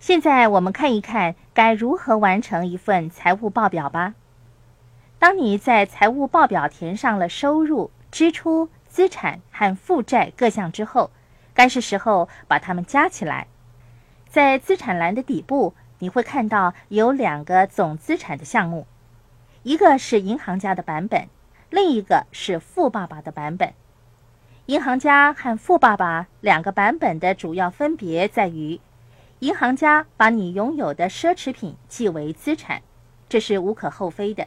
现在我们看一看该如何完成一份财务报表吧。当你在财务报表填上了收入、支出、资产和负债各项之后，该是时候把它们加起来。在资产栏的底部，你会看到有两个总资产的项目，一个是银行家的版本，另一个是富爸爸的版本。银行家和富爸爸两个版本的主要分别在于，银行家把你拥有的奢侈品记为资产，这是无可厚非的。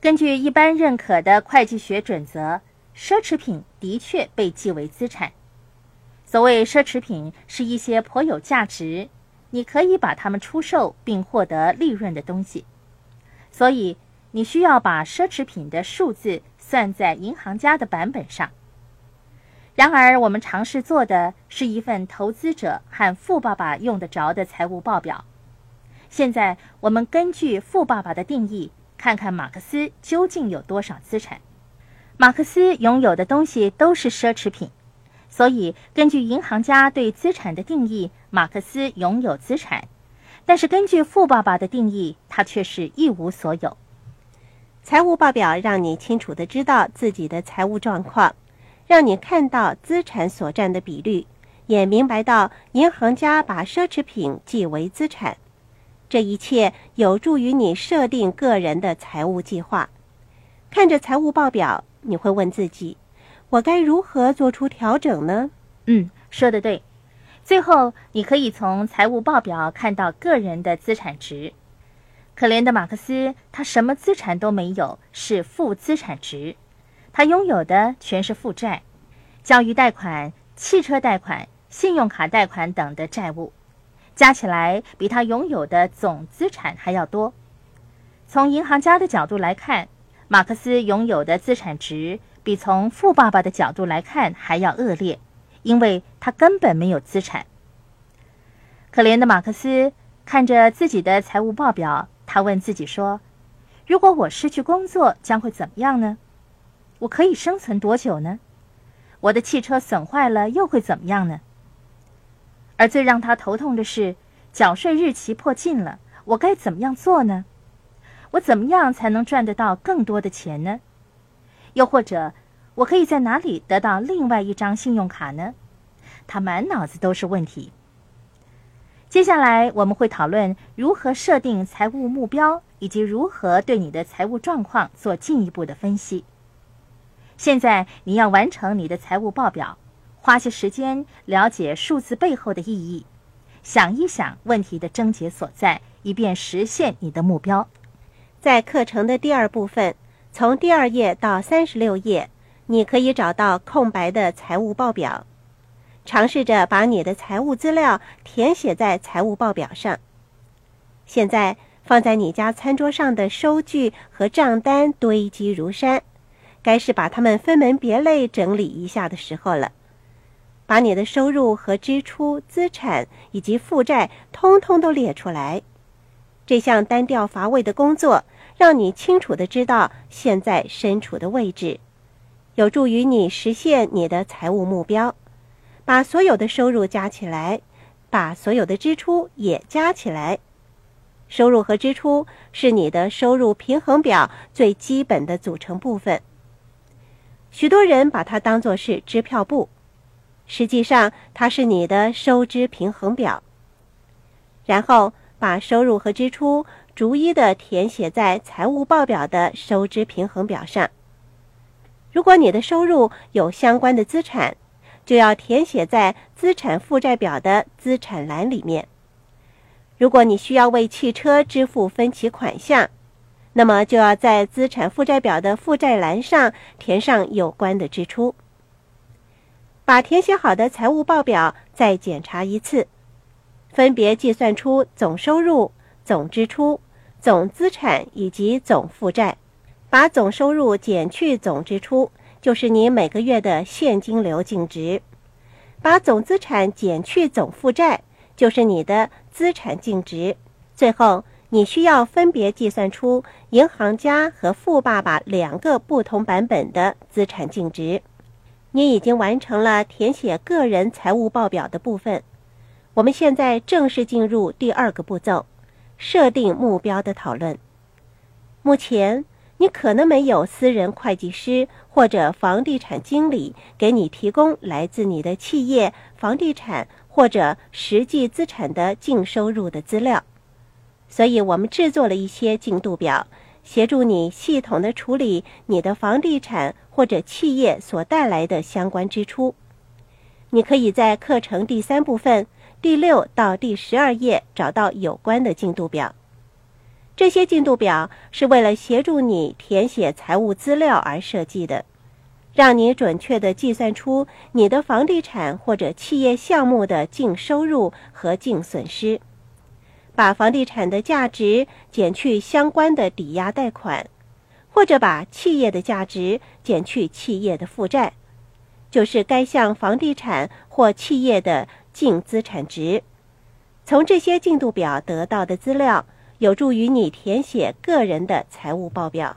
根据一般认可的会计学准则，奢侈品的确被记为资产。所谓奢侈品，是一些颇有价值，你可以把它们出售并获得利润的东西。所以，你需要把奢侈品的数字算在银行家的版本上。然而，我们尝试做的是一份投资者和富爸爸用得着的财务报表。现在，我们根据富爸爸的定义。看看马克思究竟有多少资产？马克思拥有的东西都是奢侈品，所以根据银行家对资产的定义，马克思拥有资产；但是根据富爸爸的定义，他却是一无所有。财务报表让你清楚的知道自己的财务状况，让你看到资产所占的比率，也明白到银行家把奢侈品记为资产。这一切有助于你设定个人的财务计划。看着财务报表，你会问自己：“我该如何做出调整呢？”嗯，说的对。最后，你可以从财务报表看到个人的资产值。可怜的马克思，他什么资产都没有，是负资产值。他拥有的全是负债，教育贷款、汽车贷款、信用卡贷款等的债务。加起来比他拥有的总资产还要多。从银行家的角度来看，马克思拥有的资产值比从富爸爸的角度来看还要恶劣，因为他根本没有资产。可怜的马克思看着自己的财务报表，他问自己说：“如果我失去工作，将会怎么样呢？我可以生存多久呢？我的汽车损坏了，又会怎么样呢？”而最让他头痛的是，缴税日期迫近了，我该怎么样做呢？我怎么样才能赚得到更多的钱呢？又或者，我可以在哪里得到另外一张信用卡呢？他满脑子都是问题。接下来我们会讨论如何设定财务目标，以及如何对你的财务状况做进一步的分析。现在你要完成你的财务报表。花些时间了解数字背后的意义，想一想问题的症结所在，以便实现你的目标。在课程的第二部分，从第二页到三十六页，你可以找到空白的财务报表，尝试着把你的财务资料填写在财务报表上。现在放在你家餐桌上的收据和账单堆积如山，该是把它们分门别类整理一下的时候了。把你的收入和支出、资产以及负债通通都列出来。这项单调乏味的工作，让你清楚的知道现在身处的位置，有助于你实现你的财务目标。把所有的收入加起来，把所有的支出也加起来。收入和支出是你的收入平衡表最基本的组成部分。许多人把它当作是支票簿。实际上，它是你的收支平衡表。然后把收入和支出逐一的填写在财务报表的收支平衡表上。如果你的收入有相关的资产，就要填写在资产负债表的资产栏里面。如果你需要为汽车支付分期款项，那么就要在资产负债表的负债栏上填上有关的支出。把填写好的财务报表再检查一次，分别计算出总收入、总支出、总资产以及总负债。把总收入减去总支出，就是你每个月的现金流净值；把总资产减去总负债，就是你的资产净值。最后，你需要分别计算出银行家和富爸爸两个不同版本的资产净值。你已经完成了填写个人财务报表的部分，我们现在正式进入第二个步骤——设定目标的讨论。目前，你可能没有私人会计师或者房地产经理给你提供来自你的企业、房地产或者实际资产的净收入的资料，所以我们制作了一些进度表，协助你系统的处理你的房地产或者企业所带来的相关支出。你可以在课程第三部分第六到第十二页找到有关的进度表。这些进度表是为了协助你填写财务资料而设计的，让你准确地计算出你的房地产或者企业项目的净收入和净损失，把房地产的价值减去相关的抵押贷款，或者把企业的价值减去企业的负债。就是该项房地产或企业的净资产值。从这些进度表得到的资料，有助于你填写个人的财务报表。